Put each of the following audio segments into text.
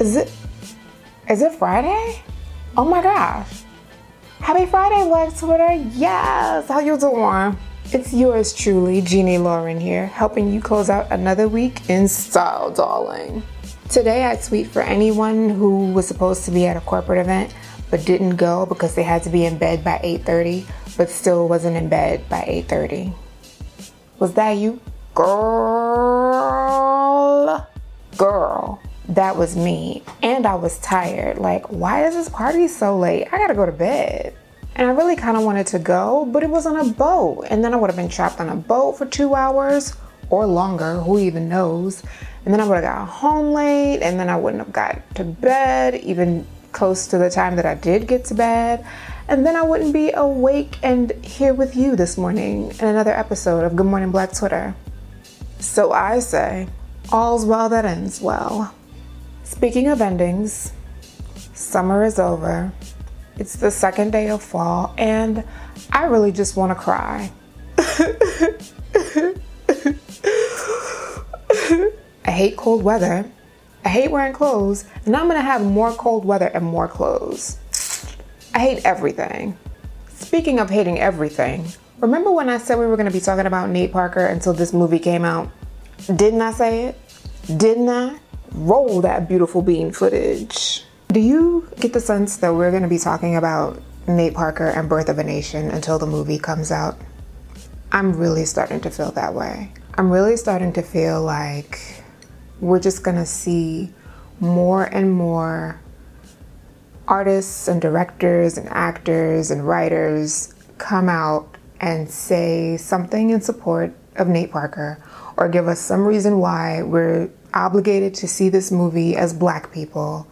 Is it is it Friday? Oh my gosh. Happy Friday, Black Twitter. Yes. How you doing? It's yours truly, Jeannie Lauren here, helping you close out another week in style, darling. Today I tweet for anyone who was supposed to be at a corporate event but didn't go because they had to be in bed by 8:30 but still wasn't in bed by 8:30. Was that you? Girl. Girl. That was me. And I was tired. Like, why is this party so late? I gotta go to bed. And I really kind of wanted to go, but it was on a boat. And then I would have been trapped on a boat for two hours or longer, who even knows. And then I would have got home late, and then I wouldn't have got to bed, even close to the time that I did get to bed. And then I wouldn't be awake and here with you this morning in another episode of Good Morning Black Twitter. So I say, all's well that ends well. Speaking of endings, summer is over. It's the second day of fall, and I really just want to cry. I hate cold weather. I hate wearing clothes, and I'm gonna have more cold weather and more clothes. I hate everything. Speaking of hating everything, remember when I said we were gonna be talking about Nate Parker until this movie came out? Didn't I say it? Didn't I? Roll that beautiful bean footage. Do you get the sense that we're gonna be talking about Nate Parker and Birth of a Nation until the movie comes out? I'm really starting to feel that way. I'm really starting to feel like we're just gonna see more and more artists and directors and actors and writers come out and say something in support of Nate Parker or give us some reason why we're obligated to see this movie as black people.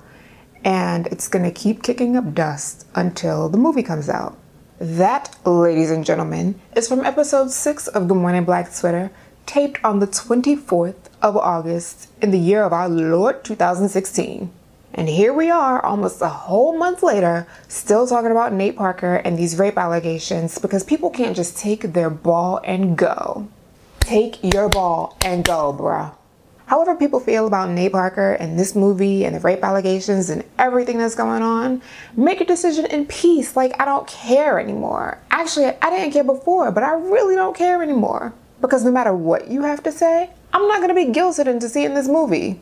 And it's gonna keep kicking up dust until the movie comes out. That, ladies and gentlemen, is from episode 6 of Good Morning Black Twitter, taped on the 24th of August in the year of our Lord 2016. And here we are, almost a whole month later, still talking about Nate Parker and these rape allegations because people can't just take their ball and go. Take your ball and go, bruh. However, people feel about Nate Parker and this movie and the rape allegations and everything that's going on, make a decision in peace. Like, I don't care anymore. Actually, I didn't care before, but I really don't care anymore. Because no matter what you have to say, I'm not going to be guilted into seeing this movie.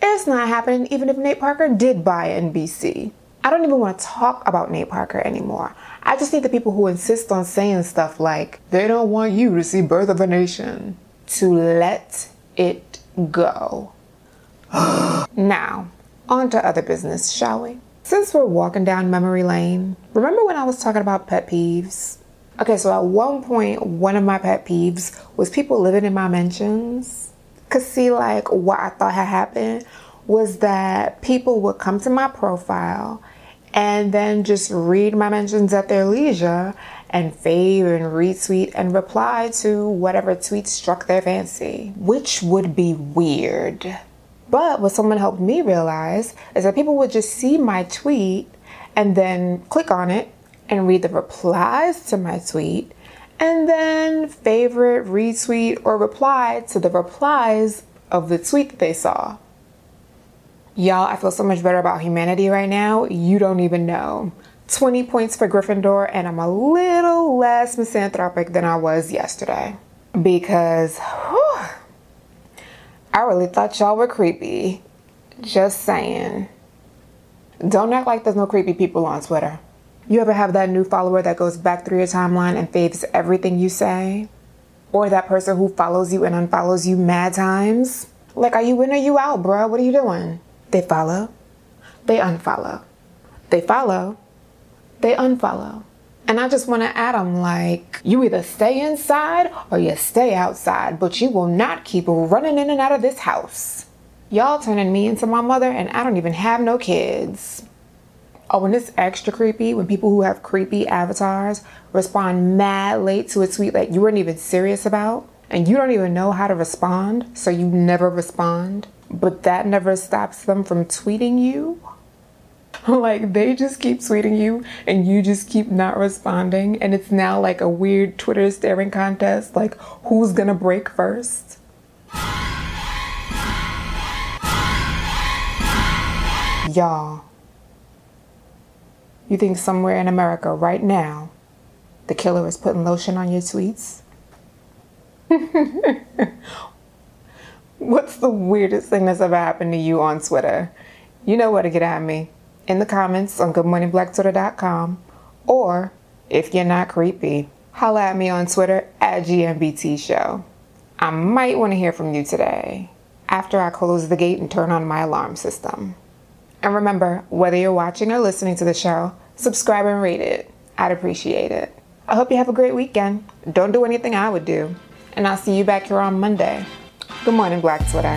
It's not happening even if Nate Parker did buy NBC. I don't even want to talk about Nate Parker anymore. I just need the people who insist on saying stuff like, they don't want you to see Birth of a Nation, to let it go. now, on to other business, shall we? Since we're walking down memory lane, remember when I was talking about pet peeves? Okay, so at one point, one of my pet peeves was people living in my mentions. Cause see, like what I thought had happened was that people would come to my profile and then just read my mentions at their leisure and fave and retweet and reply to whatever tweet struck their fancy, which would be weird. But what someone helped me realize is that people would just see my tweet and then click on it and read the replies to my tweet and then favorite, retweet, or reply to the replies of the tweet that they saw. Y'all, I feel so much better about humanity right now. You don't even know. 20 points for Gryffindor, and I'm a little less misanthropic than I was yesterday. Because whew, I really thought y'all were creepy. Just saying. Don't act like there's no creepy people on Twitter. You ever have that new follower that goes back through your timeline and faves everything you say? Or that person who follows you and unfollows you mad times? Like, are you in or you out, bro? What are you doing? They follow, they unfollow. They follow, they unfollow. And I just want to add them like, you either stay inside or you stay outside, but you will not keep running in and out of this house. Y'all turning me into my mother, and I don't even have no kids. Oh, and it's extra creepy when people who have creepy avatars respond mad late to a tweet that you weren't even serious about, and you don't even know how to respond, so you never respond. But that never stops them from tweeting you. like they just keep tweeting you and you just keep not responding. And it's now like a weird twitter staring contest like who's gonna break first? Y'all you think somewhere in america right now the killer is putting lotion on your tweets? What's the weirdest thing that's ever happened to you on twitter? You know where to get at me in the comments on goodmorningblacktwitter.com or if you're not creepy, holla at me on Twitter at GMBT Show. I might want to hear from you today after I close the gate and turn on my alarm system. And remember, whether you're watching or listening to the show, subscribe and rate it. I'd appreciate it. I hope you have a great weekend. Don't do anything I would do. And I'll see you back here on Monday. Good morning, Black Twitter.